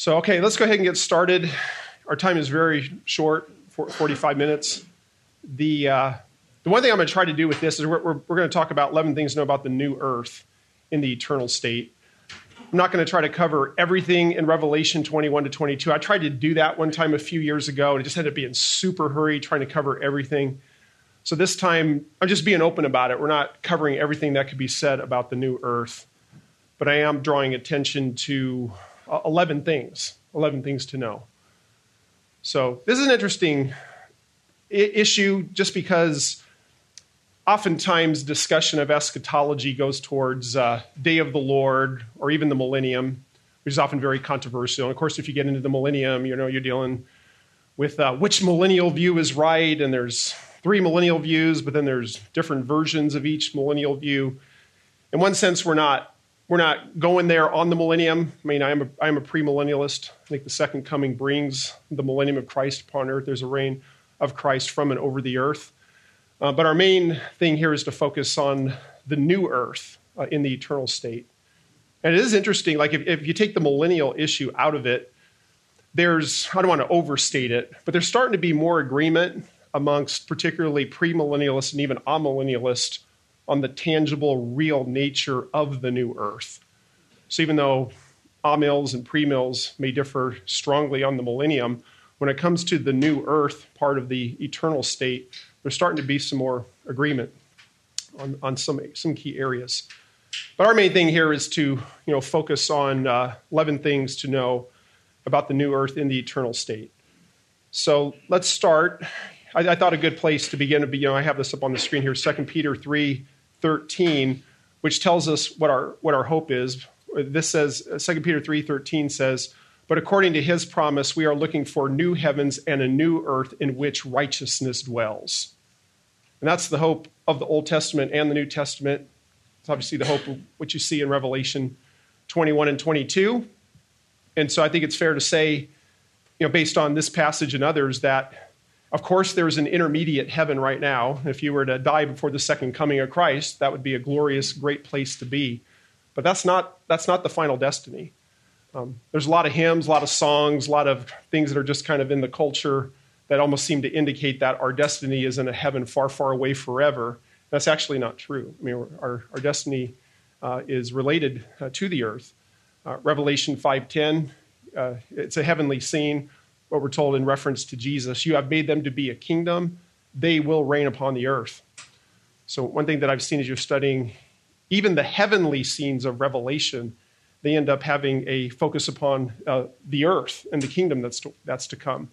So, okay, let's go ahead and get started. Our time is very short, 45 minutes. The, uh, the one thing I'm going to try to do with this is we're, we're, we're going to talk about 11 things to know about the new earth in the eternal state. I'm not going to try to cover everything in Revelation 21 to 22. I tried to do that one time a few years ago, and it just ended up being super hurry trying to cover everything. So this time, I'm just being open about it. We're not covering everything that could be said about the new earth, but I am drawing attention to 11 things, 11 things to know. So this is an interesting issue just because oftentimes discussion of eschatology goes towards uh, day of the Lord or even the millennium, which is often very controversial. And of course, if you get into the millennium, you know you're dealing with uh, which millennial view is right, and there's three millennial views, but then there's different versions of each millennial view. In one sense, we're not we're not going there on the millennium. I mean, I am a, I am a premillennialist. I think the second coming brings the millennium of Christ upon earth. There's a reign of Christ from and over the earth. Uh, but our main thing here is to focus on the new earth uh, in the eternal state. And it is interesting, like if, if you take the millennial issue out of it, there's, I don't want to overstate it, but there's starting to be more agreement amongst particularly premillennialists and even amillennialists on the tangible, real nature of the new earth. So even though amils and premills may differ strongly on the millennium, when it comes to the new earth part of the eternal state, there's starting to be some more agreement on, on some, some key areas. But our main thing here is to you know, focus on uh, 11 things to know about the new earth in the eternal state. So let's start. I, I thought a good place to begin to be, you know, I have this up on the screen here, 2 Peter 3 13, which tells us what our, what our hope is. This says, 2 Peter 3.13 says, But according to his promise, we are looking for new heavens and a new earth in which righteousness dwells. And that's the hope of the Old Testament and the New Testament. It's obviously the hope of what you see in Revelation 21 and 22. And so I think it's fair to say, you know, based on this passage and others, that of course there's an intermediate heaven right now. If you were to die before the second coming of Christ, that would be a glorious, great place to be. But that's not, that's not the final destiny. Um, there's a lot of hymns, a lot of songs, a lot of things that are just kind of in the culture that almost seem to indicate that our destiny is in a heaven far, far away forever. That's actually not true. I mean, our, our destiny uh, is related uh, to the earth. Uh, Revelation 5.10, uh, it's a heavenly scene, what we're told in reference to Jesus. You have made them to be a kingdom. They will reign upon the earth. So one thing that I've seen as you're studying even the heavenly scenes of Revelation, they end up having a focus upon uh, the earth and the kingdom that's to, that's to come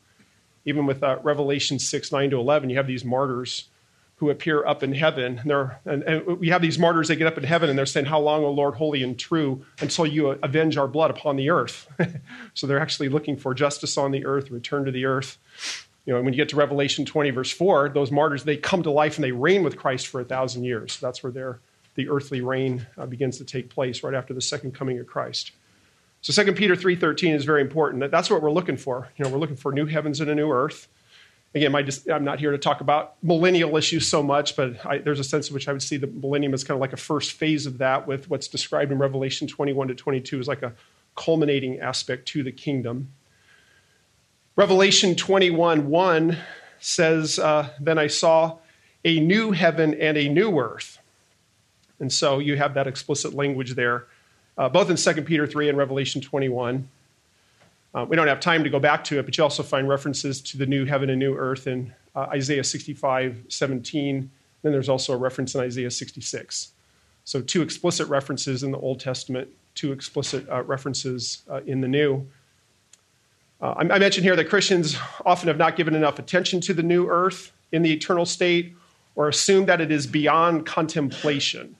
even with uh, Revelation 6, 9 to 11, you have these martyrs who appear up in heaven. And, and, and, we have these martyrs, they get up in heaven and they're saying, How long, O Lord, holy and true, until you avenge our blood upon the earth? so they're actually looking for justice on the earth, return to the earth. You know, when you get to Revelation 20, verse 4, those martyrs, they come to life and they reign with Christ for a thousand years. So That's where their, the earthly reign uh, begins to take place right after the second coming of Christ. So 2 Peter 3.13 is very important. That's what we're looking for. You know, we're looking for new heavens and a new earth. Again, I'm not here to talk about millennial issues so much, but I, there's a sense in which I would see the millennium as kind of like a first phase of that, with what's described in Revelation 21 to 22 as like a culminating aspect to the kingdom. Revelation 21 1 says, uh, Then I saw a new heaven and a new earth. And so you have that explicit language there uh, both in 2 Peter 3 and Revelation 21. Uh, we don't have time to go back to it, but you also find references to the new heaven and new earth in uh, Isaiah 65 17. Then there's also a reference in Isaiah 66. So, two explicit references in the Old Testament, two explicit uh, references uh, in the New. Uh, I, I mentioned here that Christians often have not given enough attention to the new earth in the eternal state or assume that it is beyond contemplation.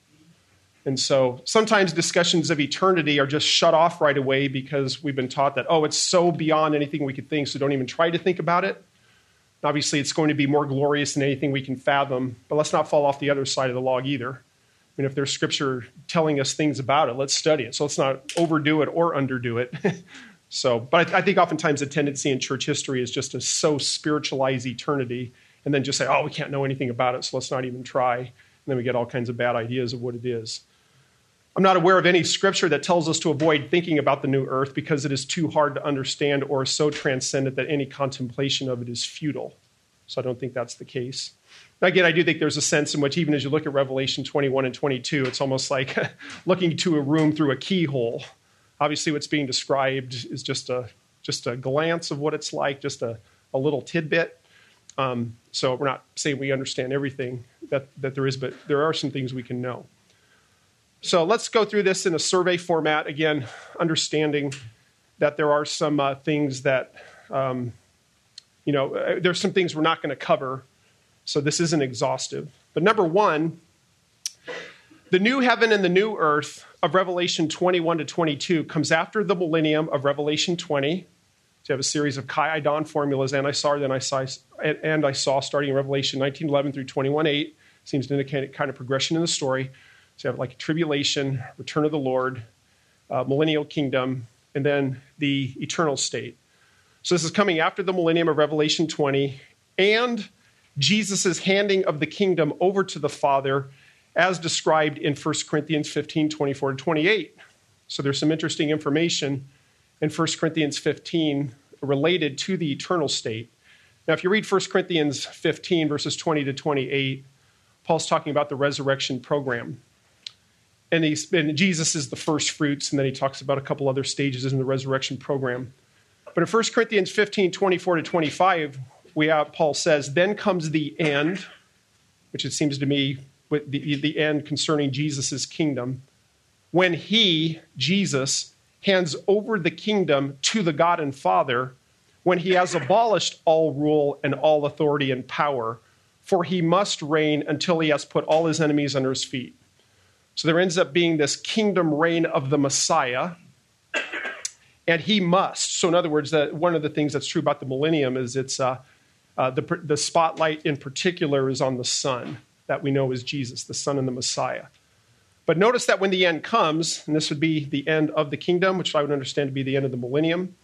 And so sometimes discussions of eternity are just shut off right away because we've been taught that, oh, it's so beyond anything we could think, so don't even try to think about it. Obviously, it's going to be more glorious than anything we can fathom, but let's not fall off the other side of the log either. I mean, if there's scripture telling us things about it, let's study it. So let's not overdo it or underdo it. so, but I, I think oftentimes the tendency in church history is just to so spiritualize eternity and then just say, oh, we can't know anything about it, so let's not even try. And then we get all kinds of bad ideas of what it is. I'm not aware of any scripture that tells us to avoid thinking about the new earth because it is too hard to understand or so transcendent that any contemplation of it is futile. So I don't think that's the case. Again, I do think there's a sense in which, even as you look at Revelation 21 and 22, it's almost like looking to a room through a keyhole. Obviously, what's being described is just a, just a glance of what it's like, just a, a little tidbit. Um, so we're not saying we understand everything that, that there is, but there are some things we can know. So let's go through this in a survey format, again, understanding that there are some uh, things that, um, you know, uh, there's some things we're not going to cover so this isn't exhaustive. But number one, the new heaven and the new earth of Revelation 21 to 22 comes after the millennium of Revelation 20. So you have a series of kai eidon formulas, and I saw, then I saw, and I saw starting in Revelation 1911 through 21:8. Seems to indicate kind of progression in the story. So you have like tribulation, return of the Lord, uh, millennial kingdom, and then the eternal state. So this is coming after the millennium of Revelation 20, and Jesus' handing of the kingdom over to the Father as described in 1 Corinthians 15 24 to 28. So there's some interesting information in 1 Corinthians 15 related to the eternal state. Now, if you read 1 Corinthians 15, verses 20 to 28, Paul's talking about the resurrection program. And, Jesus is the first fruits, and then he talks about a couple other stages in the resurrection program. But in 1 Corinthians 15, 24 to 25, we have, Paul says, then comes the end, which it seems to me with the, the end concerning Jesus' kingdom, when he, Jesus, hands over the kingdom to the God and Father, when he has abolished all rule and all authority and power, for he must reign until he has put all his enemies under his feet. So there ends up being this kingdom reign of the Messiah, and he must. So, in other words, that one of the things that's true about the millennium is it's uh, uh, the, the spotlight in particular is on the Son, that we know is Jesus, the Son and the Messiah. But notice that when the end comes, and this would be the end of the kingdom, which I would understand to be the end of the millennium,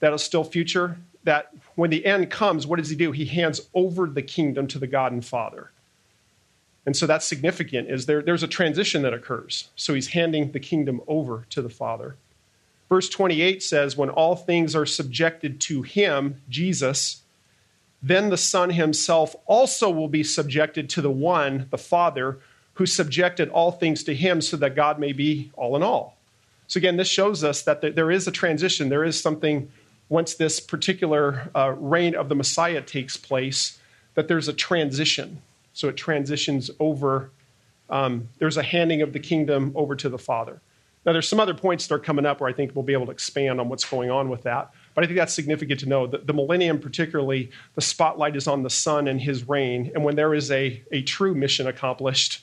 that is still future, that when the end comes, what does he do? He hands over the kingdom to the God and Father. And so that's significant, is there, there's a transition that occurs. So he's handing the kingdom over to the Father. Verse 28 says, When all things are subjected to him, Jesus, then the Son himself also will be subjected to the one, the Father, who subjected all things to him so that God may be all in all. So, again, this shows us that there is a transition. There is something, once this particular uh, reign of the Messiah takes place, that there's a transition. So it transitions over, um, there's a handing of the kingdom over to the Father. Now, there's some other points that are coming up where I think we'll be able to expand on what's going on with that. But I think that's significant to know. The, the millennium, particularly, the spotlight is on the Son and his reign. And when there is a, a true mission accomplished,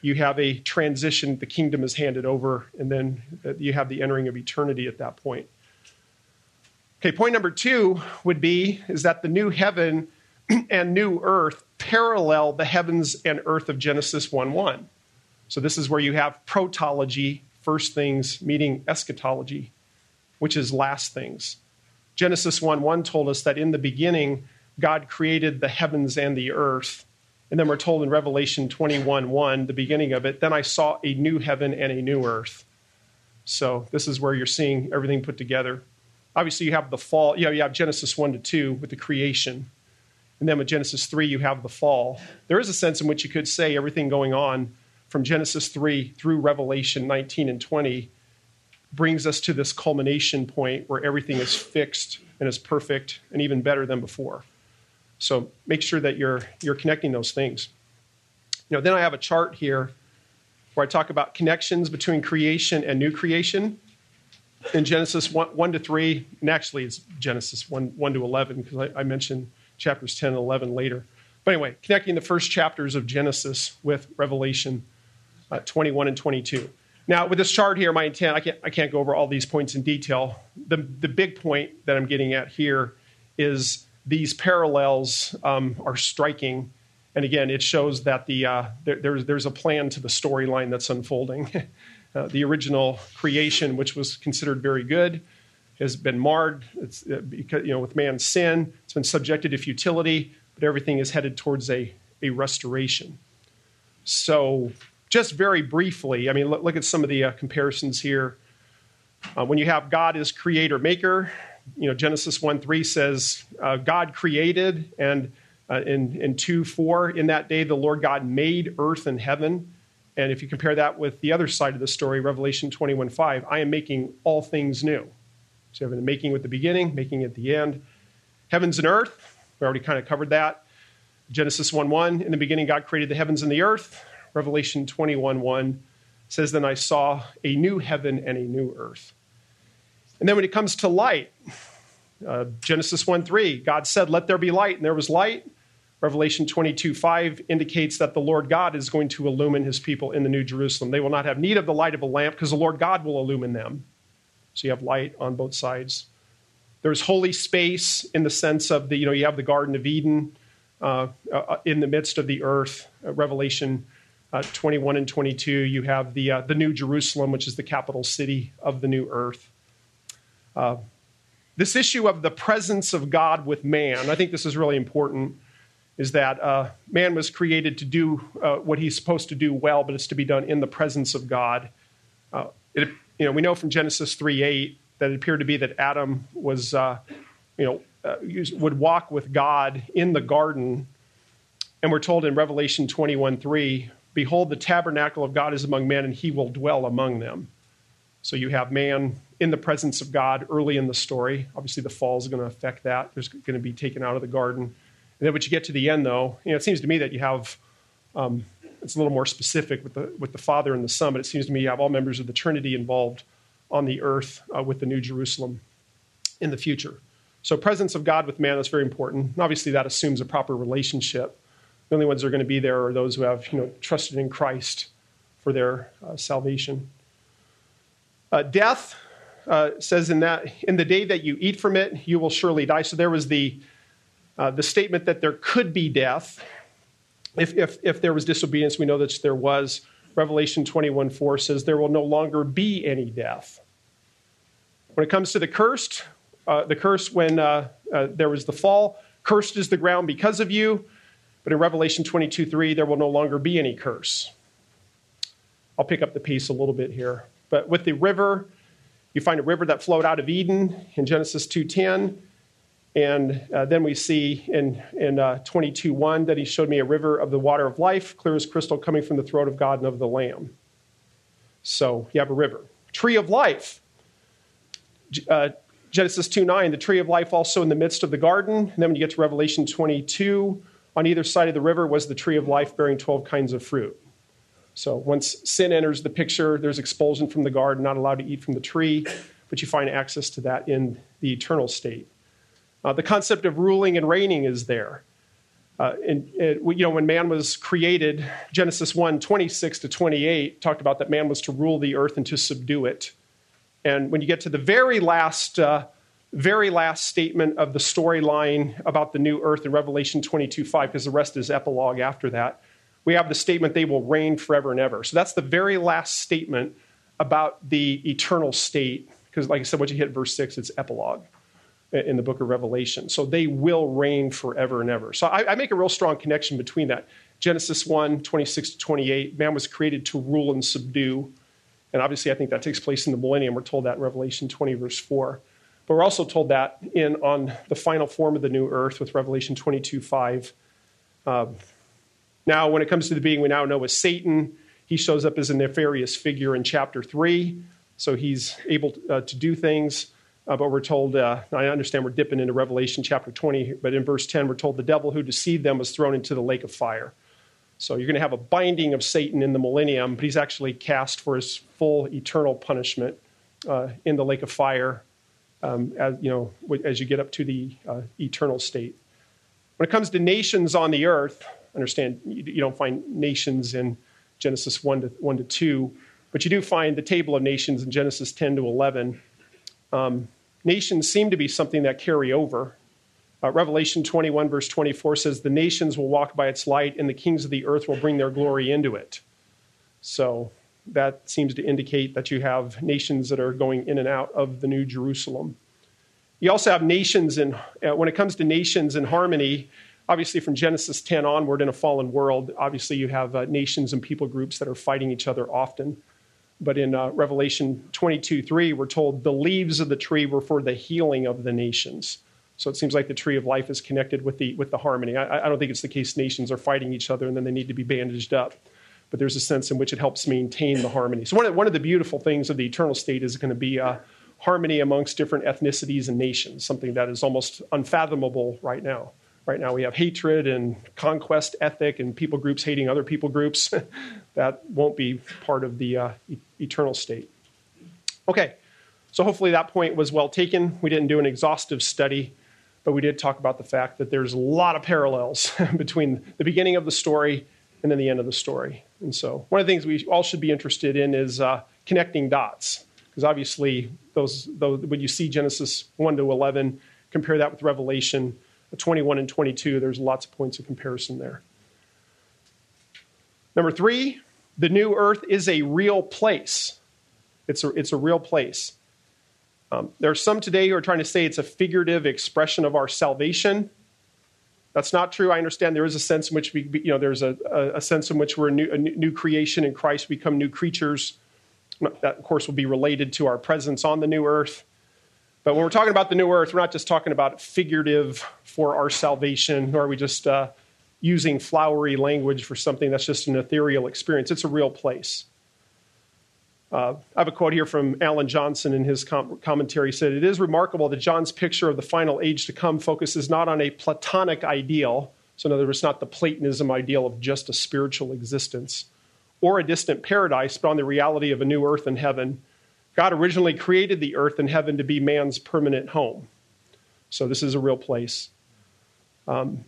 you have a transition, the kingdom is handed over, and then you have the entering of eternity at that point. Okay, point number two would be is that the new heaven and new earth parallel the heavens and earth of Genesis 1 1. So this is where you have protology, first things, meeting eschatology, which is last things. Genesis 1 1 told us that in the beginning, God created the heavens and the earth. And then we're told in Revelation 21 1, the beginning of it, then I saw a new heaven and a new earth. So this is where you're seeing everything put together. Obviously, you have the fall, you, know, you have Genesis 1 to 2 with the creation. And then with Genesis 3, you have the fall. There is a sense in which you could say everything going on from Genesis 3 through Revelation 19 and 20 brings us to this culmination point where everything is fixed and is perfect and even better than before. So make sure that you're you're connecting those things. You know, then I have a chart here where I talk about connections between creation and new creation. In Genesis 1, 1 to 3, and actually it's Genesis 1, 1 to 11, because I, I mentioned chapters 10 and 11 later. But anyway, connecting the first chapters of Genesis with Revelation uh, 21 and 22. Now, with this chart here, my intent, I can't, I can't go over all these points in detail. The, the big point that I'm getting at here is these parallels um, are striking. And again, it shows that the, uh, there, there's, there's a plan to the storyline that's unfolding. uh, the original creation, which was considered very good, has been marred. It's, uh, because, you know, with man's sin, it's been subjected to futility, but everything is headed towards a, a restoration. So just very briefly, I mean, look, look at some of the uh, comparisons here. Uh, when you have God as creator maker, you know, Genesis 1 3 says, uh, God created, and uh, in, in 2 4, in that day the Lord God made earth and heaven. And if you compare that with the other side of the story, Revelation 21 5, I am making all things new. So you have the making with the beginning, making at the end. Heavens and earth, we already kind of covered that. Genesis 1 1, in the beginning, God created the heavens and the earth. Revelation 21 1 says, Then I saw a new heaven and a new earth. And then when it comes to light, uh, Genesis 1 3, God said, Let there be light, and there was light. Revelation 22 5 indicates that the Lord God is going to illumine his people in the New Jerusalem. They will not have need of the light of a lamp because the Lord God will illumine them. So you have light on both sides. There's holy space in the sense of the, you know, you have the Garden of Eden uh, uh, in the midst of the earth. Uh, Revelation uh, 21 and 22, you have the, uh, the New Jerusalem, which is the capital city of the new earth. Uh, this issue of the presence of God with man, I think this is really important, is that man was created to do what he's supposed to do well, but it's to be done in the presence of God. It, you know, we know from Genesis 3 8 that it appeared to be that Adam was, uh, you know, uh, would walk with God in the garden. And we're told in Revelation 21 3, Behold, the tabernacle of God is among men, and he will dwell among them. So you have man in the presence of God early in the story. Obviously, the fall is going to affect that. There's going to be taken out of the garden. And then when you get to the end, though, you know, it seems to me that you have um, it's a little more specific with the with the Father and the Son, but it seems to me you have all members of the Trinity involved on the earth uh, with the New Jerusalem in the future. So, presence of God with man is very important. And obviously, that assumes a proper relationship. The only ones that are going to be there are those who have you know, trusted in Christ for their uh, salvation. Uh, death uh, says in that in the day that you eat from it, you will surely die. So there was the uh, the statement that there could be death if, if, if there was disobedience. We know that there was. Revelation 21 4 says, There will no longer be any death. When it comes to the cursed, uh, the curse when uh, uh, there was the fall, cursed is the ground because of you. But in Revelation 22 3, there will no longer be any curse. I'll pick up the piece a little bit here. But with the river, you find a river that flowed out of Eden in Genesis 2:10. And uh, then we see in, in uh, 22 1 that he showed me a river of the water of life, clear as crystal, coming from the throat of God and of the Lamb. So you have a river. Tree of life. Uh, Genesis 2 9, the tree of life also in the midst of the garden. And then when you get to Revelation 22, on either side of the river was the tree of life bearing 12 kinds of fruit. So once sin enters the picture, there's expulsion from the garden, not allowed to eat from the tree, but you find access to that in the eternal state. Uh, the concept of ruling and reigning is there. Uh, and, you know, when man was created, Genesis 1 26 to 28 talked about that man was to rule the earth and to subdue it. And when you get to the very last, uh, very last statement of the storyline about the new earth in Revelation 22 5, because the rest is epilogue after that, we have the statement, they will reign forever and ever. So that's the very last statement about the eternal state, because, like I said, once you hit verse 6, it's epilogue in the book of Revelation. So they will reign forever and ever. So I, I, make a real strong connection between that. Genesis 1, 26 to 28, man was created to rule and subdue. And obviously, I think that takes place in the millennium. We're told that in Revelation 20, verse 4. But we're also told that in on the final form of the new earth with Revelation 22, 5. Uh, now, when it comes to the being we now know as Satan, he shows up as a nefarious figure in chapter 3. So he's able to, uh, to do things. Uh, but we're told, uh, I understand we're dipping into Revelation chapter 20, but in verse 10, we're told the devil who deceived them was thrown into the lake of fire. So you're going to have a binding of Satan in the millennium, but he's actually cast for his full eternal punishment uh, in the lake of fire um, as, you know, as you get up to the uh, eternal state. When it comes to nations on the earth, understand you, you don't find nations in Genesis 1 to, 1 to 2, but you do find the table of nations in Genesis 10 to 11. Um, Nations seem to be something that carry over. Uh, Revelation 21, verse 24 says, The nations will walk by its light, and the kings of the earth will bring their glory into it. So that seems to indicate that you have nations that are going in and out of the New Jerusalem. You also have nations, and uh, when it comes to nations in harmony, obviously, from Genesis 10 onward in a fallen world, obviously you have uh, nations and people groups that are fighting each other often. But in uh, Revelation 22 3, we're told the leaves of the tree were for the healing of the nations. So it seems like the tree of life is connected with the, with the harmony. I, I don't think it's the case nations are fighting each other and then they need to be bandaged up. But there's a sense in which it helps maintain the harmony. So, one of, one of the beautiful things of the eternal state is going to be uh, harmony amongst different ethnicities and nations, something that is almost unfathomable right now. Right now, we have hatred and conquest ethic and people groups hating other people groups. that won't be part of the uh, eternal state. Okay, so hopefully that point was well taken. We didn't do an exhaustive study, but we did talk about the fact that there's a lot of parallels between the beginning of the story and then the end of the story. And so, one of the things we all should be interested in is uh, connecting dots, because obviously, those, those when you see Genesis 1 to 11, compare that with Revelation 21 and 22, there's lots of points of comparison there. Number three, the new earth is a real place. It's a, it's a real place. Um, there are some today who are trying to say it's a figurative expression of our salvation. That's not true. I understand there is a sense in which we, you know, there's a, a sense in which we're a new, a new creation in Christ, become new creatures. That, of course, will be related to our presence on the new earth. But when we're talking about the new earth, we're not just talking about figurative for our salvation, nor are we just uh, using flowery language for something that's just an ethereal experience. It's a real place. Uh, I have a quote here from Alan Johnson in his com- commentary. He said, It is remarkable that John's picture of the final age to come focuses not on a Platonic ideal, so in other words, not the Platonism ideal of just a spiritual existence, or a distant paradise, but on the reality of a new earth and heaven God originally created the earth and heaven to be man's permanent home. So this is a real place. Um,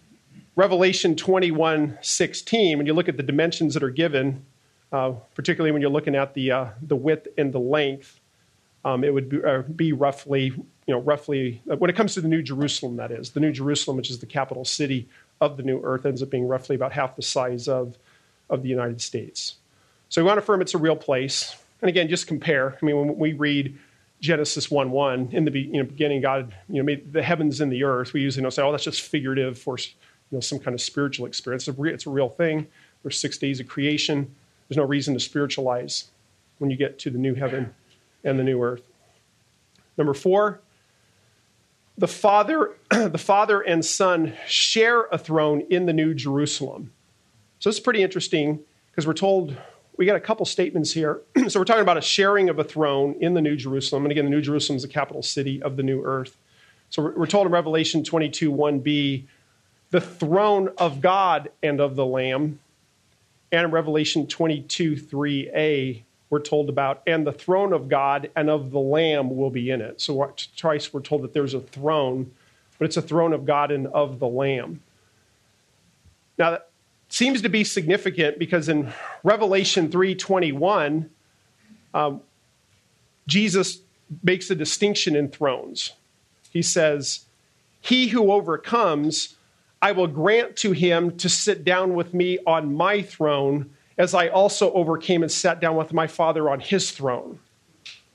Revelation 21 16, when you look at the dimensions that are given, uh, particularly when you're looking at the, uh, the width and the length, um, it would be, uh, be, roughly, you know, roughly, uh, when it comes to the New Jerusalem, that is, the New Jerusalem, which is the capital city of the new earth, ends up being roughly about half the size of, of the United States. So we want to affirm it's a real place. And again, just compare. I mean, when we read Genesis 1 1, in the you know, beginning, God you know, made the heavens and the earth, we usually know, say, oh, that's just figurative for you know, some kind of spiritual experience. It's a, re- it's a real thing. There's six days of creation. There's no reason to spiritualize when you get to the new heaven and the new earth. Number four, the father, the father and son share a throne in the new Jerusalem. So it's pretty interesting because we're told we got a couple statements here. so we're talking about a sharing of a throne in the New Jerusalem. And again, the New Jerusalem is the capital city of the new earth. So we're told in Revelation 22 1b, the throne of God and of the Lamb. And in Revelation 22 3a, we're told about, and the throne of God and of the Lamb will be in it. So twice we're told that there's a throne, but it's a throne of God and of the Lamb. Now, that seems to be significant because in Revelation 3:21, um, Jesus makes a distinction in thrones. He says, "He who overcomes, I will grant to him to sit down with me on my throne, as I also overcame and sat down with my Father on his throne."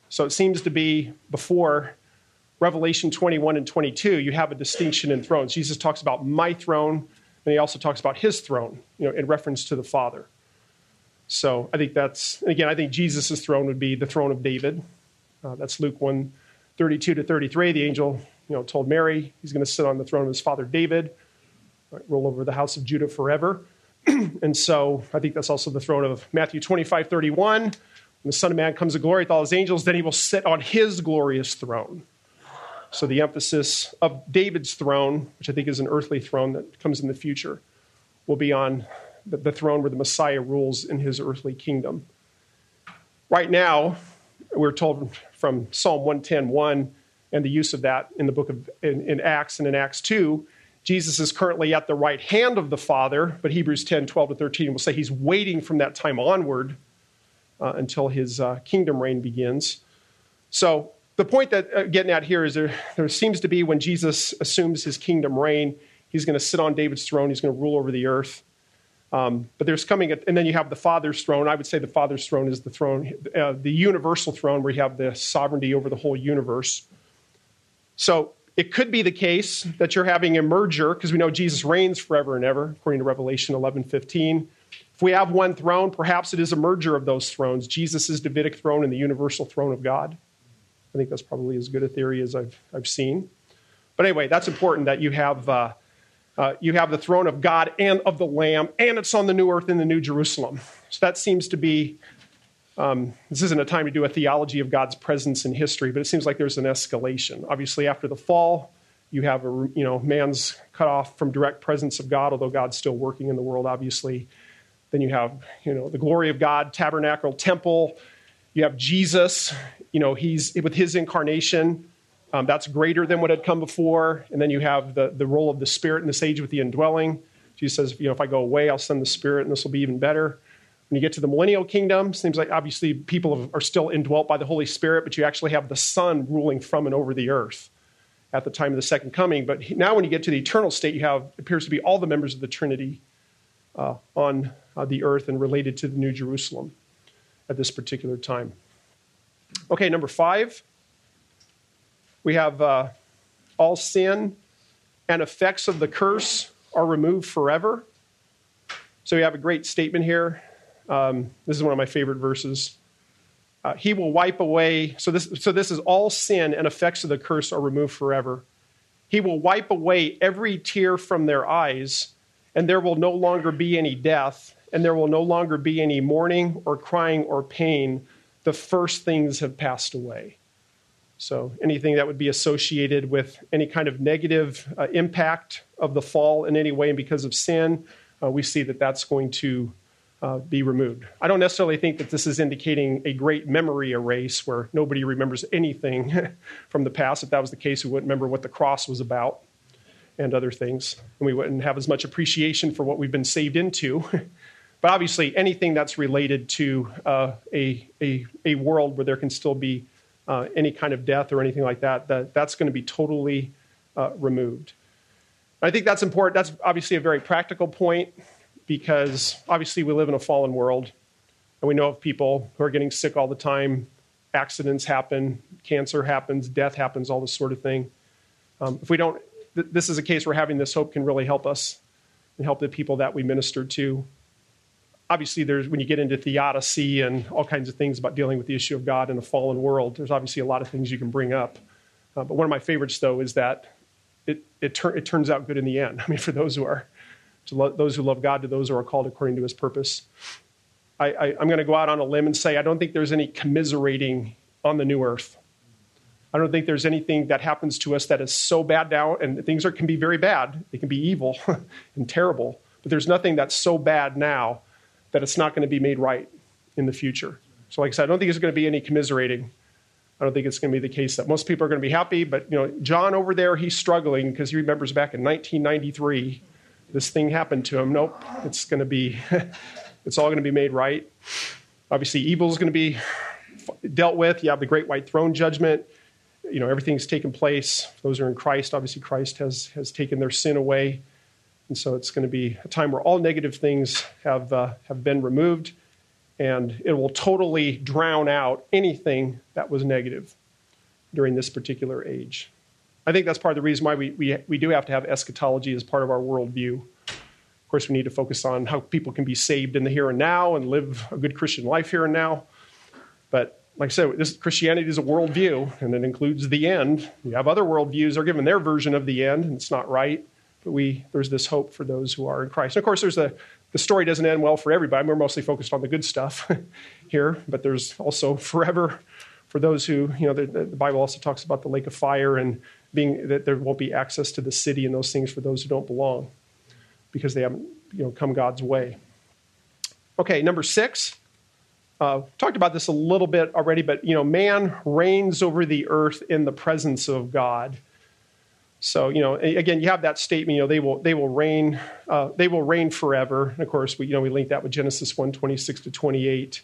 So it seems to be before Revelation 21 and 22, you have a distinction in thrones. Jesus talks about my throne and he also talks about his throne, you know, in reference to the Father. So I think that's, again, I think Jesus' throne would be the throne of David. Uh, that's Luke 1 32 to 33. The angel, you know, told Mary he's going to sit on the throne of his father David, right, rule over the house of Judah forever. and so I think that's also the throne of Matthew 25 31. When the Son of Man comes to glory with all his angels, then he will sit on his glorious throne. So the emphasis of David's throne, which I think is an earthly throne that comes in the future, will be on the, the throne where the Messiah rules in his earthly kingdom. Right now, we're told from Psalm 110.1 and the use of that in the book of in, in Acts and in Acts 2, Jesus is currently at the right hand of the Father, but Hebrews 10, 12 to 13 will say he's waiting from that time onward uh, until his uh, kingdom reign begins. So the point that uh, getting at here is there, there seems to be when Jesus assumes his kingdom reign, he's going to sit on David's throne, he's going to rule over the earth. Um, but there's coming, a, and then you have the Father's throne. I would say the Father's throne is the throne, uh, the universal throne where you have the sovereignty over the whole universe. So It could be the case that you're having a merger because we know Jesus reigns forever and ever, according to Revelation 11 15. If we have one throne, perhaps it is a merger of those thrones Jesus' Davidic throne and the universal throne of God. I think that's probably as good a theory as I've, I've seen. But anyway, that's important that you have, uh, uh, you have the throne of God and of the Lamb, and it's on the new earth in the new Jerusalem. So that seems to be um, this isn't a time to do a theology of God's presence in history, but it seems like there's an escalation. Obviously, after the fall, you have a you know man's cut off from direct presence of God, although God's still working in the world. Obviously, then you have you know the glory of God, tabernacle, temple. You have Jesus. You know he's with his incarnation. Um, that's greater than what had come before. And then you have the, the role of the Spirit in this age with the indwelling. Jesus says, you know, if I go away, I'll send the Spirit, and this will be even better. When you get to the millennial kingdom, seems like obviously people are still indwelt by the Holy Spirit, but you actually have the Son ruling from and over the earth at the time of the second coming. But now, when you get to the eternal state, you have appears to be all the members of the Trinity uh, on uh, the earth and related to the New Jerusalem at this particular time. Okay, number five, we have uh, all sin and effects of the curse are removed forever. So we have a great statement here um, this is one of my favorite verses. Uh, he will wipe away. So this, so this is all sin and effects of the curse are removed forever. He will wipe away every tear from their eyes, and there will no longer be any death, and there will no longer be any mourning or crying or pain. The first things have passed away. So anything that would be associated with any kind of negative uh, impact of the fall in any way because of sin, uh, we see that that's going to uh, be removed. I don't necessarily think that this is indicating a great memory erase where nobody remembers anything from the past. If that was the case, we wouldn't remember what the cross was about and other things, and we wouldn't have as much appreciation for what we've been saved into. but obviously, anything that's related to uh, a, a, a world where there can still be uh, any kind of death or anything like that, that that's going to be totally uh, removed. I think that's important. That's obviously a very practical point because obviously we live in a fallen world and we know of people who are getting sick all the time. Accidents happen, cancer happens, death happens, all this sort of thing. Um, if we don't, th- this is a case where having this hope can really help us and help the people that we minister to. Obviously, there's when you get into theodicy and all kinds of things about dealing with the issue of God in a fallen world, there's obviously a lot of things you can bring up. Uh, but one of my favorites, though, is that it, it, tur- it turns out good in the end. I mean, for those who are to lo- those who love God, to those who are called according to his purpose. I, I'm going to go out on a limb and say I don't think there's any commiserating on the new earth. I don't think there's anything that happens to us that is so bad now, and things are, can be very bad. They can be evil and terrible, but there's nothing that's so bad now that it's not going to be made right in the future. So, like I said, I don't think there's going to be any commiserating. I don't think it's going to be the case that most people are going to be happy, but you know, John over there, he's struggling because he remembers back in 1993 this thing happened to him. Nope, it's going to be, it's all going to be made right. Obviously, evil is going to be dealt with. You have the great white throne judgment. You know, everything's taken place. Those are in Christ. Obviously, Christ has, has taken their sin away. And so it's going to be a time where all negative things have, uh, have been removed, and it will totally drown out anything that was negative during this particular age. I think that's part of the reason why we, we, we do have to have eschatology as part of our worldview. Of course, we need to focus on how people can be saved in the here and now and live a good Christian life here and now. But like I said, this Christianity is a worldview, and it includes the end. You have other worldviews; they're given their version of the end, and it's not right. But we there's this hope for those who are in Christ. And of course, there's the the story doesn't end well for everybody. We're mostly focused on the good stuff here, but there's also forever for those who you know. The, the Bible also talks about the lake of fire and being that there won't be access to the city and those things for those who don't belong because they haven't you know come God's way. Okay, number six. Uh, talked about this a little bit already, but you know, man reigns over the earth in the presence of God. So you know, again, you have that statement. You know, they will they will reign uh, they will reign forever. And of course, we you know we link that with Genesis one twenty six to twenty eight.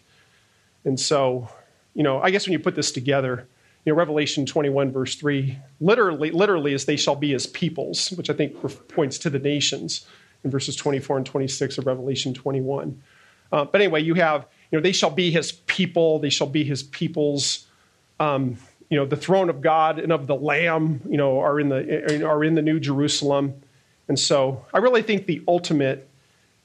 And so, you know, I guess when you put this together, you know, Revelation 21, verse 3, literally, literally is they shall be as peoples, which I think points to the nations in verses 24 and 26 of Revelation 21. Uh, but anyway, you have, you know, they shall be his people, they shall be his peoples. Um, you know, the throne of God and of the Lamb, you know, are in the are in the New Jerusalem, and so I really think the ultimate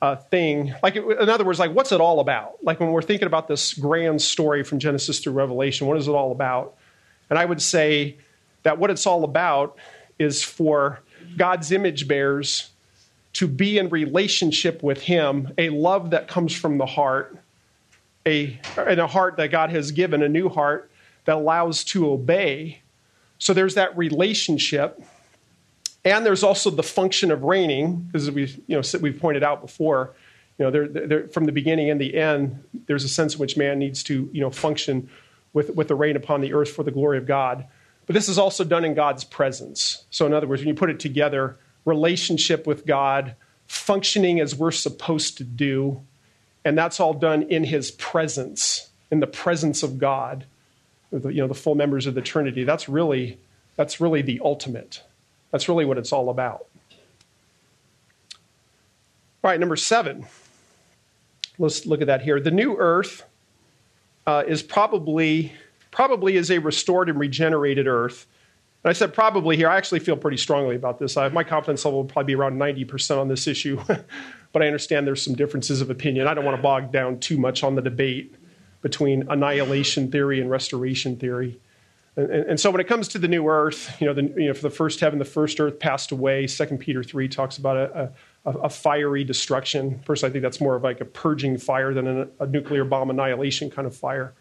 uh, thing, like in other words, like what's it all about? Like when we're thinking about this grand story from Genesis through Revelation, what is it all about? And I would say that what it's all about is for God's image bearers to be in relationship with Him, a love that comes from the heart, a, and a heart that God has given, a new heart that allows to obey. So there's that relationship. And there's also the function of reigning, as we you know we've pointed out before. You know, there, there, from the beginning and the end, there's a sense in which man needs to you know function with with the reign upon the earth for the glory of God. But this is also done in God's presence. So, in other words, when you put it together, relationship with God, functioning as we're supposed to do, and that's all done in His presence, in the presence of God, you know, the full members of the Trinity. That's really, that's really the ultimate. That's really what it's all about. All right, number seven. Let's look at that here. The new earth uh, is probably probably is a restored and regenerated earth. And I said probably here. I actually feel pretty strongly about this. I, my confidence level will probably be around 90% on this issue, but I understand there's some differences of opinion. I don't want to bog down too much on the debate between annihilation theory and restoration theory. And, and, so when it comes to the new earth, you know, the, you know, for the first heaven, the first earth passed away. Second Peter 3 talks about a, a, a, fiery destruction. Personally, I think that's more of like a purging fire than a, a nuclear bomb annihilation kind of fire.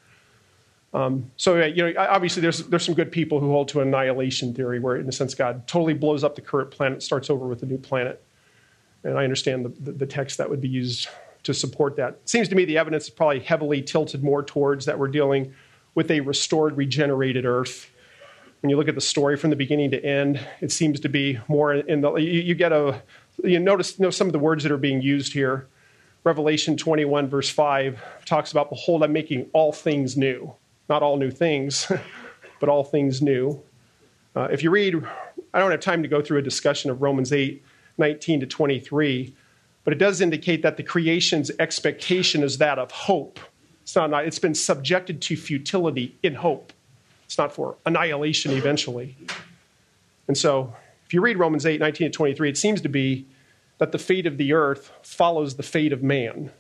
Um, so, you know, obviously there's, there's some good people who hold to annihilation theory where, in a sense, God totally blows up the current planet, starts over with a new planet. And I understand the, the, the text that would be used to support that. Seems to me the evidence is probably heavily tilted more towards that we're dealing with a restored, regenerated earth. When you look at the story from the beginning to end, it seems to be more in the. You, you get a. You notice you know, some of the words that are being used here. Revelation 21, verse 5, talks about, Behold, I'm making all things new. Not all new things, but all things new. Uh, if you read, I don't have time to go through a discussion of Romans 8, 19 to 23, but it does indicate that the creation's expectation is that of hope. It's not, it's been subjected to futility in hope. It's not for annihilation eventually. And so, if you read Romans 8, 19 to 23, it seems to be that the fate of the earth follows the fate of man.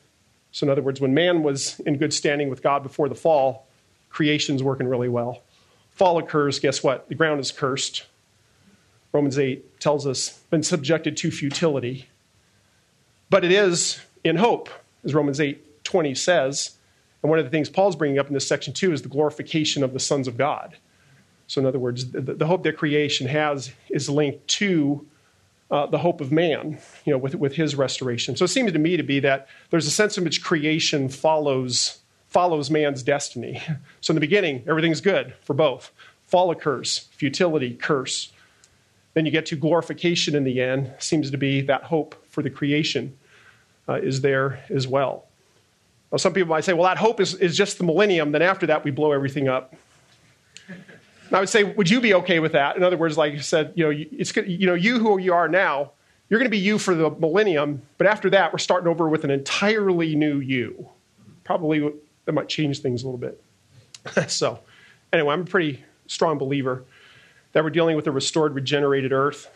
So, in other words, when man was in good standing with God before the fall, creation's working really well. Fall occurs, guess what? The ground is cursed. Romans 8 tells us, been subjected to futility. But it is in hope, as Romans 8 20 says. And one of the things Paul's bringing up in this section too is the glorification of the sons of God. So, in other words, the, the hope that creation has is linked to uh, the hope of man, you know, with, with his restoration. So it seems to me to be that there's a sense in which creation follows, follows man's destiny. So in the beginning, everything's good for both. Fall occurs, futility, curse. Then you get to glorification in the end, seems to be that hope for the creation uh, is there as well. Well, some people might say, well, that hope is, is just the millennium. Then after that, we blow everything up. And I would say, would you be okay with that? In other words, like you said, you know, it's, you know, you who you are now, you're going to be you for the millennium. But after that, we're starting over with an entirely new you. Probably that might change things a little bit. so, anyway, I'm a pretty strong believer that we're dealing with a restored, regenerated earth.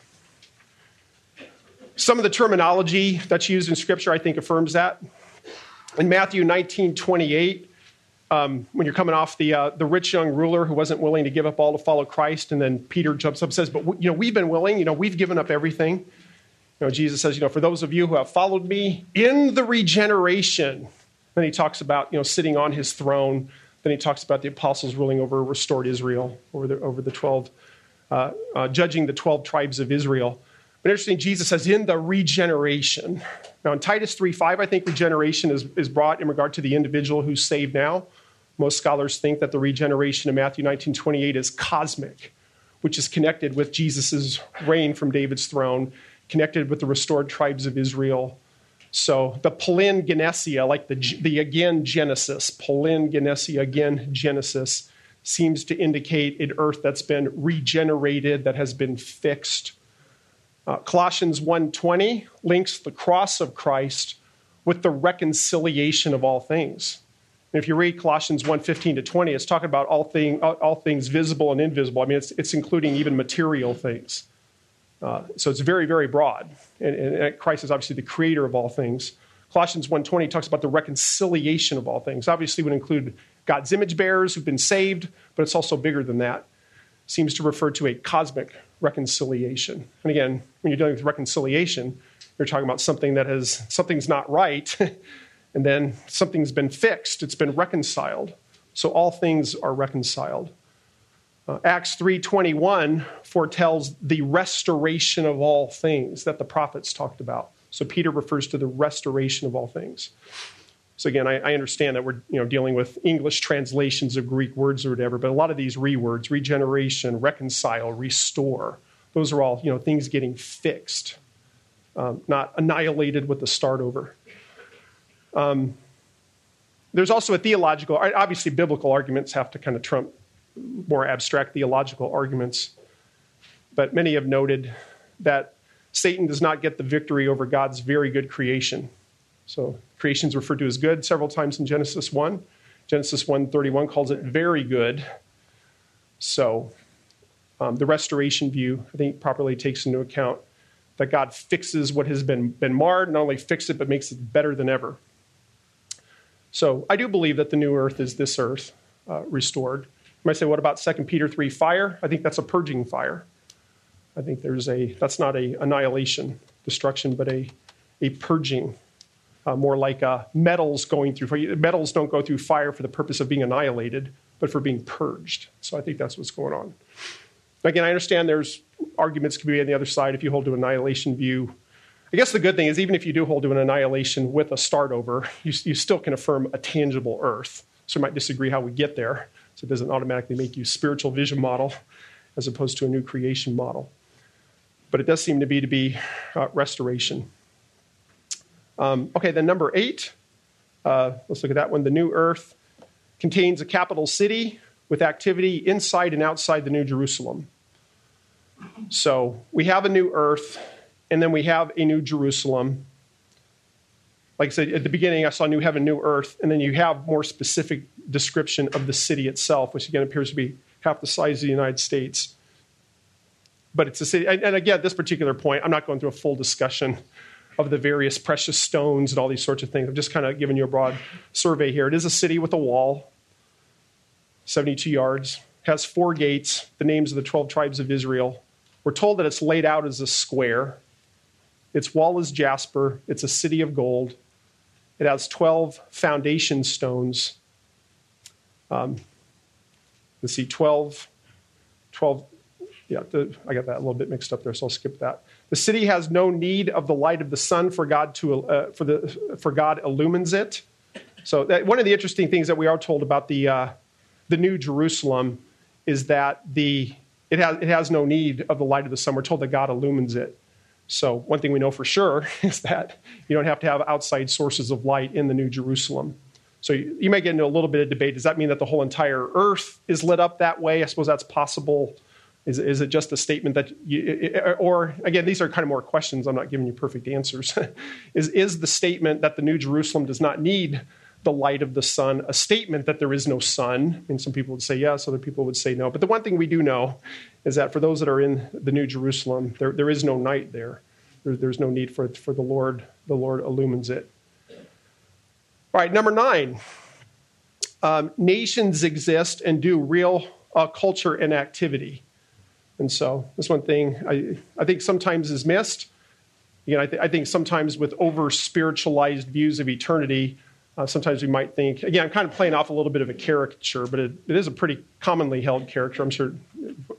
Some of the terminology that's used in Scripture, I think, affirms that. In Matthew 19 28, um, when you're coming off the, uh, the rich young ruler who wasn't willing to give up all to follow Christ, and then Peter jumps up and says, But you know, we've been willing, you know, we've given up everything. You know, Jesus says, you know, for those of you who have followed me in the regeneration, then he talks about, you know, sitting on his throne. Then he talks about the apostles ruling over restored Israel, over the, over the 12, uh, uh, judging the 12 tribes of Israel. But interesting, Jesus says, in the regeneration. Now, in Titus 3.5, I think regeneration is, is brought in regard to the individual who's saved now. Most scholars think that the regeneration in Matthew 19.28 is cosmic, which is connected with Jesus' reign from David's throne, connected with the restored tribes of Israel. So the palingenesia, like the, the again Genesis, palingenesia, again Genesis, seems to indicate an earth that's been regenerated, that has been fixed uh, Colossians 1:20 links the cross of Christ with the reconciliation of all things. And if you read Colossians 1 15 to 20, it's talking about all, thing, all things visible and invisible. I mean, it's, it's including even material things. Uh, so it's very, very broad. And, and, Christ is obviously the creator of all things. Colossians 1.20 talks about the reconciliation of all things. Obviously would include God's image bearers who've been saved, but it's also bigger than that. Seems to refer to a cosmic reconciliation. And again, when you're dealing with reconciliation, you're talking about something that has something's not right, and then something's been fixed, it's been reconciled. So all things are reconciled. Uh, Acts 3:21 foretells the restoration of all things that the prophets talked about. So Peter refers to the restoration of all things. So again, I, I, understand that we're you know dealing with English translations of Greek words or whatever, but a lot of these rewords, regeneration, reconcile, restore, those are all you know things getting fixed, um, not annihilated with the start over. Um, there's also a theological, obviously, biblical arguments have to kind of trump more abstract theological arguments. But many have noted that Satan does not get the victory over God's very good creation. So creation is referred to as good several times in Genesis 1. Genesis 1:31 calls it very good. So um, the restoration view, I think, properly takes into account that God fixes what has been, been marred, not only fix it, but makes it better than ever. So I do believe that the new earth is this earth uh, restored. You might say, what about 2 Peter 3 fire? I think that's a purging fire. I think there's a, that's not a annihilation, destruction, but a, a purging, uh, more like uh, metals going through. Metals don't go through fire for the purpose of being annihilated, but for being purged. So I think that's what's going on. Again, I understand there's arguments can be on the other side if you hold to annihilation view. I guess the good thing is, even if you do hold to an annihilation with a start over, you, you still can affirm a tangible earth. So you might disagree how we get there. So it doesn't automatically make you spiritual vision model as opposed to a new creation model. But it does seem to be to be uh, restoration. Um, okay, then number eight. Uh, let's look at that one. The new earth contains a capital city with activity inside and outside the New Jerusalem. So we have a new earth, and then we have a new Jerusalem. Like I said at the beginning, I saw new heaven, new earth, and then you have more specific description of the city itself, which again appears to be half the size of the United States. But it's a city, and, and again, at this particular point, I'm not going through a full discussion of the various precious stones and all these sorts of things. I'm just kind of giving you a broad survey here. It is a city with a wall, 72 yards, has four gates, the names of the 12 tribes of Israel. We're told that it's laid out as a square. Its wall is jasper, it's a city of gold. It has 12 foundation stones um, let's see, 12, 12 yeah, the, I got that a little bit mixed up there, so I'll skip that. The city has no need of the light of the sun for God to uh, for the for God illumines it. So that, one of the interesting things that we are told about the uh, the New Jerusalem is that the it has it has no need of the light of the sun. We're told that God illumines it. So one thing we know for sure is that you don't have to have outside sources of light in the New Jerusalem. So you, you may get into a little bit of debate. Does that mean that the whole entire Earth is lit up that way? I suppose that's possible. Is, is it just a statement that, you, or again, these are kind of more questions. I'm not giving you perfect answers. is, is the statement that the New Jerusalem does not need the light of the sun a statement that there is no sun? Mean, some people would say yes, other people would say no. But the one thing we do know is that for those that are in the New Jerusalem, there, there is no night there. there. There's no need for, for the Lord. The Lord illumines it. All right, number nine. Um, nations exist and do real uh, culture and activity. And so, this one thing I, I think sometimes is missed. Again, I, th- I think sometimes with over spiritualized views of eternity, uh, sometimes we might think, again, I'm kind of playing off a little bit of a caricature, but it, it is a pretty commonly held character. I'm sure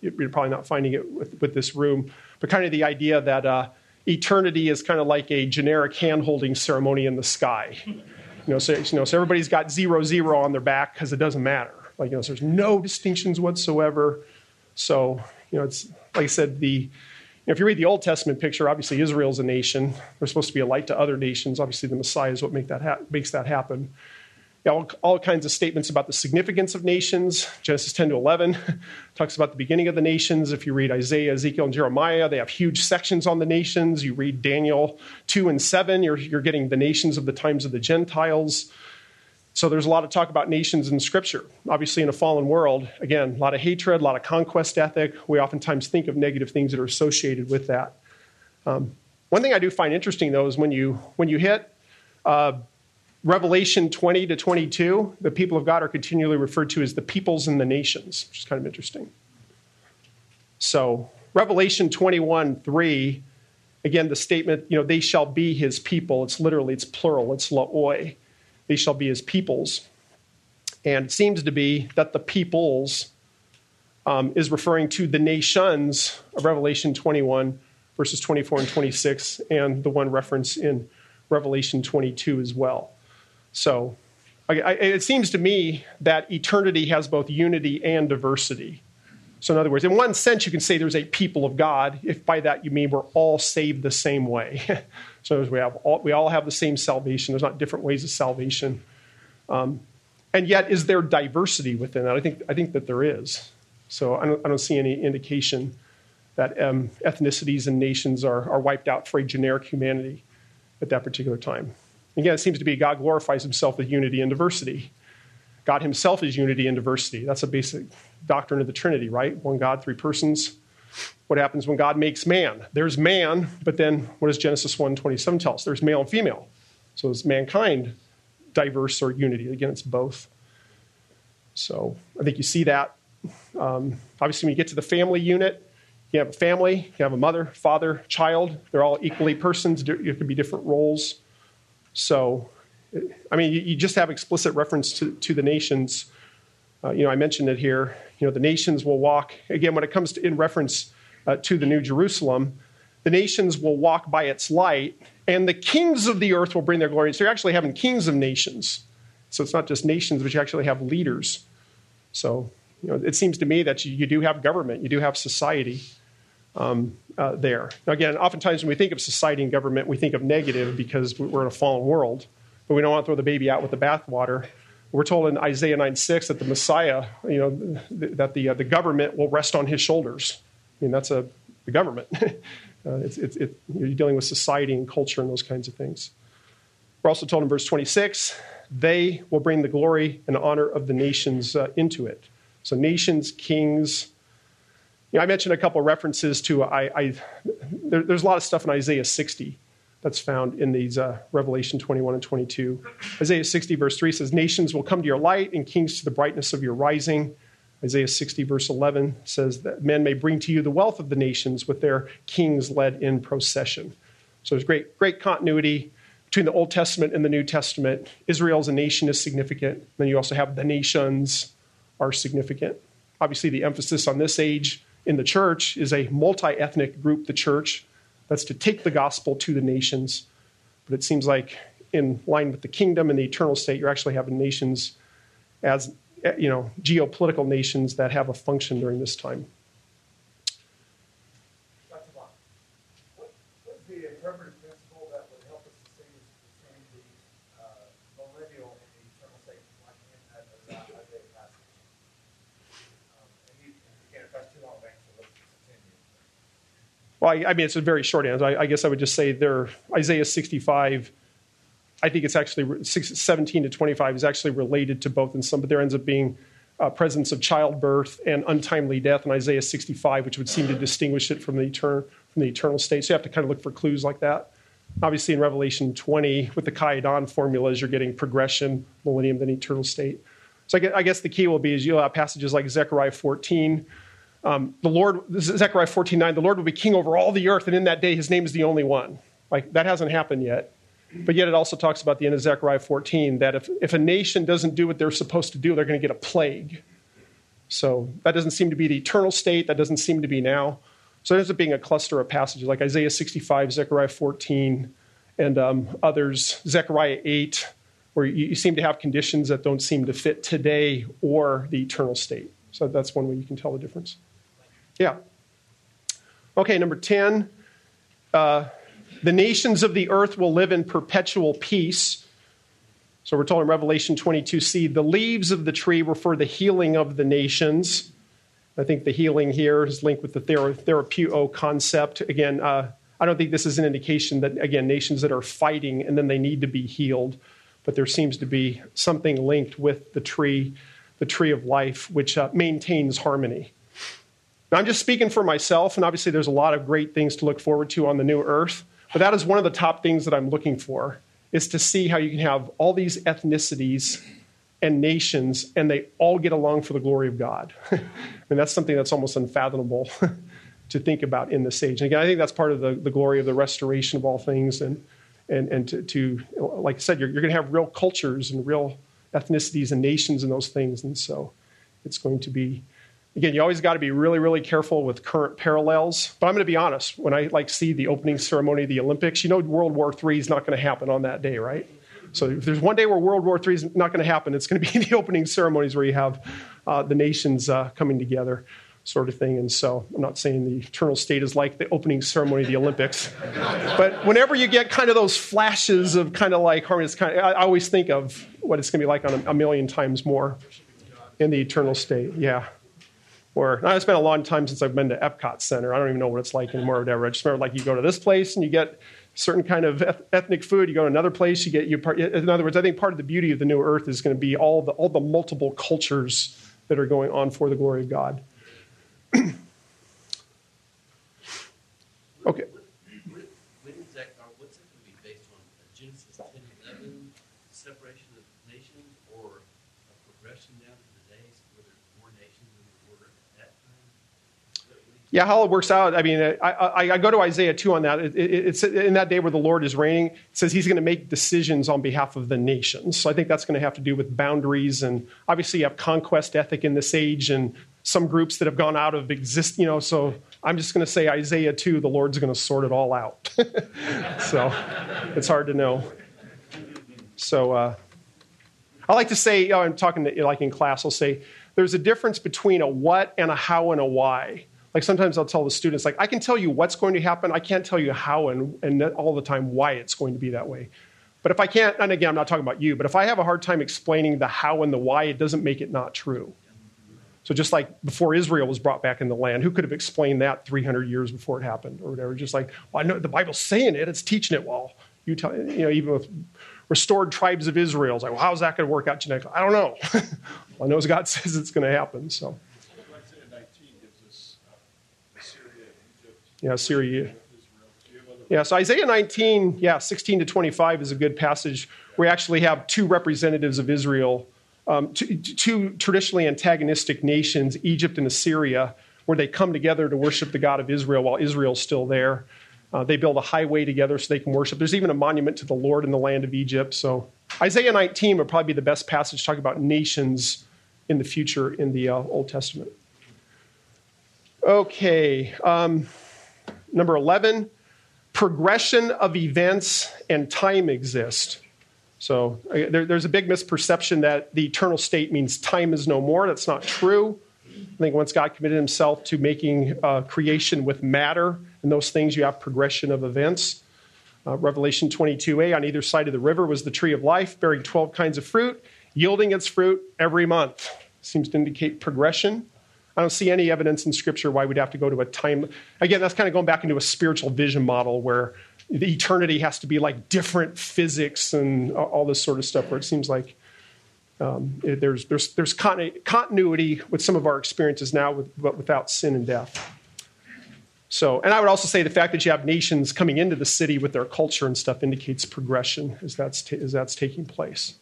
you're probably not finding it with, with this room, but kind of the idea that uh, eternity is kind of like a generic hand holding ceremony in the sky. You know, so, you know, so everybody's got zero zero on their back because it doesn't matter. Like, you know, so there's no distinctions whatsoever. So, you know, it's like I said, the if you read the Old Testament picture, obviously Israel's a nation. They're supposed to be a light to other nations. Obviously, the Messiah is what make that ha- makes that happen all, all kinds of statements about the significance of nations. Genesis 10 to 11 talks about the beginning of the nations. If you read Isaiah, Ezekiel, and Jeremiah, they have huge sections on the nations. You read Daniel 2 and 7, you're, you're getting the nations of the times of the Gentiles. So there's a lot of talk about nations in Scripture. Obviously, in a fallen world, again, a lot of hatred, a lot of conquest ethic. We oftentimes think of negative things that are associated with that. Um, one thing I do find interesting, though, is when you when you hit uh, Revelation 20 to 22, the people of God are continually referred to as the peoples and the nations, which is kind of interesting. So Revelation 21 3, again, the statement, you know, they shall be his people. It's literally, it's plural, it's laoi. They shall be his peoples. And it seems to be that the peoples um, is referring to the nations of Revelation 21, verses 24 and 26, and the one reference in Revelation 22 as well. So I, I, it seems to me that eternity has both unity and diversity. So, in other words, in one sense, you can say there's a people of God, if by that you mean we're all saved the same way. so, we, have all, we all have the same salvation. There's not different ways of salvation. Um, and yet, is there diversity within that? I think, I think that there is. So, I don't, I don't see any indication that um, ethnicities and nations are, are wiped out for a generic humanity at that particular time. Again, it seems to be God glorifies himself with unity and diversity. God himself is unity and diversity. That's a basic doctrine of the Trinity, right? One God, three persons. What happens when God makes man? There's man, but then what does Genesis 1 27 tell us? There's male and female. So is mankind diverse or unity? Again, it's both. So I think you see that. Um, obviously, when you get to the family unit, you have a family, you have a mother, father, child. They're all equally persons. There could be different roles. So, I mean, you, just have explicit reference to, to the nations uh, you know, I mentioned it here. You know, the nations will walk, again, when it comes to in reference uh, to the New Jerusalem, the nations will walk by its light, and the kings of the earth will bring their glory. So you're actually having kings of nations. So it's not just nations, but you actually have leaders. So, you know, it seems to me that you, you do have government, you do have society um, uh, there. Now, again, oftentimes when we think of society and government, we think of negative because we're in a fallen world, but we don't want to throw the baby out with the bathwater. We're told in Isaiah 9 6 that the Messiah, you know, that the, uh, the government will rest on his shoulders. I mean, that's a, the government. uh, it's, it's, it, you're dealing with society and culture and those kinds of things. We're also told in verse 26 they will bring the glory and honor of the nations uh, into it. So, nations, kings. You know, I mentioned a couple of references to, I, I there, there's a lot of stuff in Isaiah 60 that's found in these uh, Revelation 21 and 22. Isaiah 60, verse 3 says, Nations will come to your light and kings to the brightness of your rising. Isaiah 60, verse 11 says that men may bring to you the wealth of the nations with their kings led in procession. So there's great, great continuity between the Old Testament and the New Testament. Israel as a nation is significant. Then you also have the nations are significant. Obviously, the emphasis on this age in the church is a multi ethnic group, the church, that's to take the gospel to the nations. But it seems like, in line with the kingdom and the eternal state, you're actually having nations as you know geopolitical nations that have a function during this time. Well, I, I, mean, it's a very short answer. I, I, guess I would just say there, Isaiah 65, I think it's actually 17 to 25 is actually related to both in some, but there ends up being a presence of childbirth and untimely death in Isaiah 65, which would seem to distinguish it from the, etern- from the eternal state. So you have to kind of look for clues like that. Obviously, in Revelation 20, with the kai eidon formulas, you're getting progression, millennium, then eternal state. So I guess the key will be is you'll have passages like Zechariah 14, um, the Lord, Zechariah 14 9, the Lord will be king over all the earth, and in that day his name is the only one. Like, that hasn't happened yet. But yet it also talks about the end of Zechariah 14 that if, if a nation doesn't do what they're supposed to do, they're going to get a plague. So that doesn't seem to be the eternal state. That doesn't seem to be now. So it ends up being a cluster of passages like Isaiah 65, Zechariah 14, and um, others, Zechariah 8, where you, you seem to have conditions that don't seem to fit today or the eternal state. So that's one way you can tell the difference. Yeah. Okay, number 10. Uh, the nations of the earth will live in perpetual peace. So we're told in Revelation 22c the leaves of the tree refer the healing of the nations. I think the healing here is linked with the therapeuo concept. Again, uh, I don't think this is an indication that, again, nations that are fighting and then they need to be healed. but there seems to be something linked with the tree, the tree of life, which uh, maintains harmony. Now, I'm just speaking for myself, and obviously there's a lot of great things to look forward to on the new earth, but that is one of the top things that I'm looking for, is to see how you can have all these ethnicities and nations, and they all get along for the glory of God. and that's something that's almost unfathomable to think about in this age. And again, I think that's part of the, the glory of the restoration of all things. And, and, and to, to like I said, you're, you're going to have real cultures and real ethnicities and nations and those things. And so it's going to be, again, you always got to be really, really careful with current parallels. But I'm going to be honest, when I like see the opening ceremony of the Olympics, you know World War III is not going to happen on that day, right? So if there's one day where World War III is not going to happen, it's going to be the opening ceremonies where you have uh, the nations uh, coming together sort of thing. And so I'm not saying the eternal state is like the opening ceremony of the Olympics. but whenever you get kind of those flashes of kind of like harmony, it's kind of, I always think of what it's going to be like on a, a million times more in the eternal state. Yeah. Or it's been a long time since I've been to Epcot Center. I don't even know what it's like anymore or whatever. I just remember like you go to this place and you get certain kind of ethnic food. You go to another place, you get you. In other words, I think part of the beauty of the new earth is going to be all the all the multiple cultures that are going on for the glory of God. okay. When is that, or what's that going to be based on? Genesis 10 11, separation of nations, or a progression down to the days where there's more nations than there were at that time? Yeah, how it works out. I mean, I, I, I go to Isaiah 2 on that. It, it, it's in that day where the Lord is reigning. It says he's going to make decisions on behalf of the nations. So I think that's going to have to do with boundaries. And obviously, you have conquest ethic in this age and some groups that have gone out of exist, you know, so I'm just going to say Isaiah 2, the Lord's going to sort it all out. so it's hard to know. So uh, I like to say, you know, I'm talking to, like in class, I'll say, there's a difference between a what and a how and a why. Like sometimes I'll tell the students, like, I can tell you what's going to happen. I can't tell you how and, and all the time why it's going to be that way. But if I can't, and again, I'm not talking about you, but if I have a hard time explaining the how and the why, it doesn't make it not true. So just like before Israel was brought back in the land, who could have explained that 300 years before it happened or whatever? Just like, well, I know the Bible's saying it, it's teaching it. Well, you tell, you know, even with restored tribes of Israel, it's like, well, how's that going to work out genetically? I don't know. I know God says it's going to happen. So. Yeah, Syria. Yeah, so Isaiah 19, yeah, 16 to 25 is a good passage. We actually have two representatives of Israel um, two, two traditionally antagonistic nations, Egypt and Assyria, where they come together to worship the God of Israel while Israel's still there. Uh, they build a highway together so they can worship. There's even a monument to the Lord in the land of Egypt. So Isaiah 19 would probably be the best passage talking about nations in the future in the uh, Old Testament. Okay, um, number 11 progression of events and time exist. So uh, there, there's a big misperception that the eternal state means time is no more. That's not true. I think once God committed himself to making uh, creation with matter and those things, you have progression of events. Uh, Revelation 22a on either side of the river was the tree of life, bearing 12 kinds of fruit, yielding its fruit every month. Seems to indicate progression. I don't see any evidence in Scripture why we'd have to go to a time. Again, that's kind of going back into a spiritual vision model where the eternity has to be like different physics and all this sort of stuff where it seems like um, there's, there's, there's continuity with some of our experiences now with, but without sin and death. So and i would also say the fact that you have nations coming into the city with their culture and stuff indicates progression as that's, ta- as that's taking place.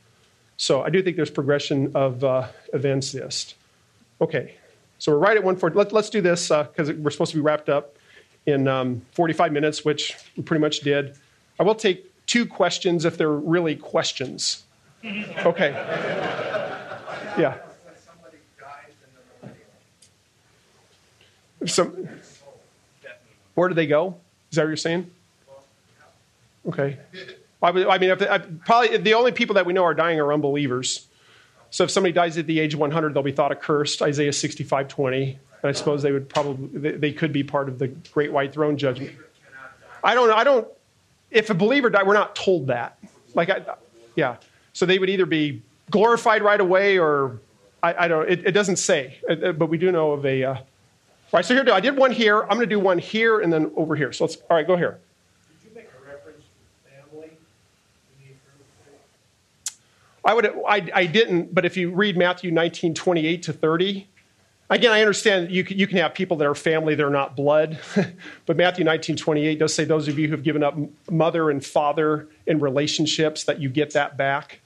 So i do think there's progression of uh, events exist okay so we're right at 140 Let, let's do this because uh, we're supposed to be wrapped up in um, 45 minutes, which we pretty much did. I will take two questions if they're really questions. Okay. Yeah. Some, where do they go? Is that what you're saying? Okay. I mean, if, I, probably the only people that we know are dying are unbelievers. So if somebody dies at the age of 100, they'll be thought accursed. Isaiah 65:20. And I suppose they would probably they could be part of the great white throne judgment. I don't I don't if a believer died, we're not told that. Like I, yeah. So they would either be glorified right away or I, I don't it, it, doesn't say. Uh, uh, but we do know of a uh, right, so here I did one here. I'm gonna do one here and then over here. So let's all right, go here. I would I, I didn't, but if you read Matthew 19, 28 to 30, again, I understand you can, you can have people that are family, they're not blood, but Matthew 19, 28 does say those of you who have given up mother and father in relationships that you get that back.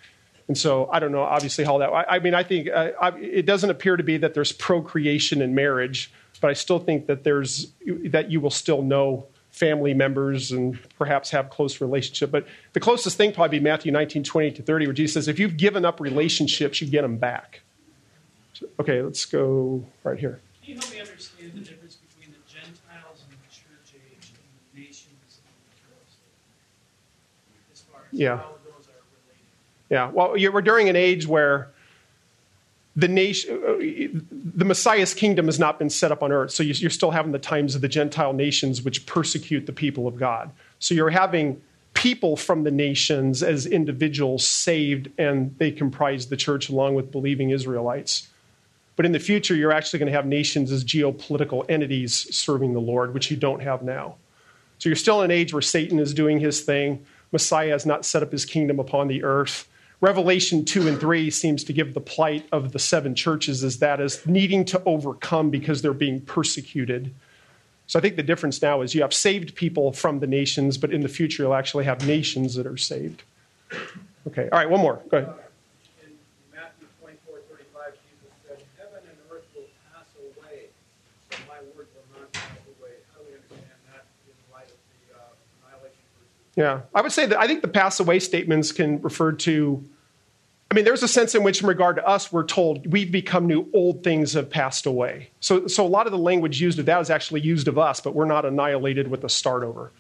And so I don't know, obviously, how that. I, I mean, I think uh, I, it doesn't appear to be that there's procreation in marriage, but I still think that there's that you will still know family members and perhaps have close relationship. But the closest thing probably be Matthew 19, 20 to 30, where Jesus says, if you've given up relationships, you get them back. So, okay, let's go right here. Can you help me understand the difference between the Gentiles and the church age and the nations and the? As far as Yeah. how those are related. Yeah, well, you're, we're during an age where the nation, uh, the Messiah's kingdom has not been set up on earth. So you- you're still having the times of the Gentile nations which persecute the people of God. So you're having people from the nations as individuals saved, and they comprise the church along with believing Israelites. But in the future, you're actually going to have nations as geopolitical entities serving the Lord, which you don't have now. So you're still in an age where Satan is doing his thing. Messiah has not set up his kingdom upon the earth. Revelation 2 and 3 seems to give the plight of the seven churches as that as needing to overcome because they're being persecuted. So I think the difference now is you have saved people from the nations, but in the future you'll actually have nations that are saved. Okay, all right, one more. Go ahead. In Matthew 24, 35, Jesus said, Heaven and earth will pass away, but my word will not pass away. How do we understand that in light of the uh, annihilation verses? Yeah, I would say that I think the pass away statements can refer to. I mean, there's a sense in which, in regard to us, we're told we've become new, old things have passed away. So, so a lot of the language used of that is actually used of us, but we're not annihilated with a start over.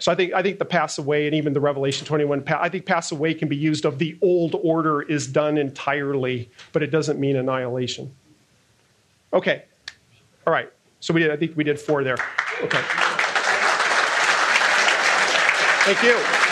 So I think I think the pass away and even the Revelation 21, pa- I think pass away can be used of the old order is done entirely, but it doesn't mean annihilation. Okay, all right. So we did. I think we did four there. Okay. Thank you.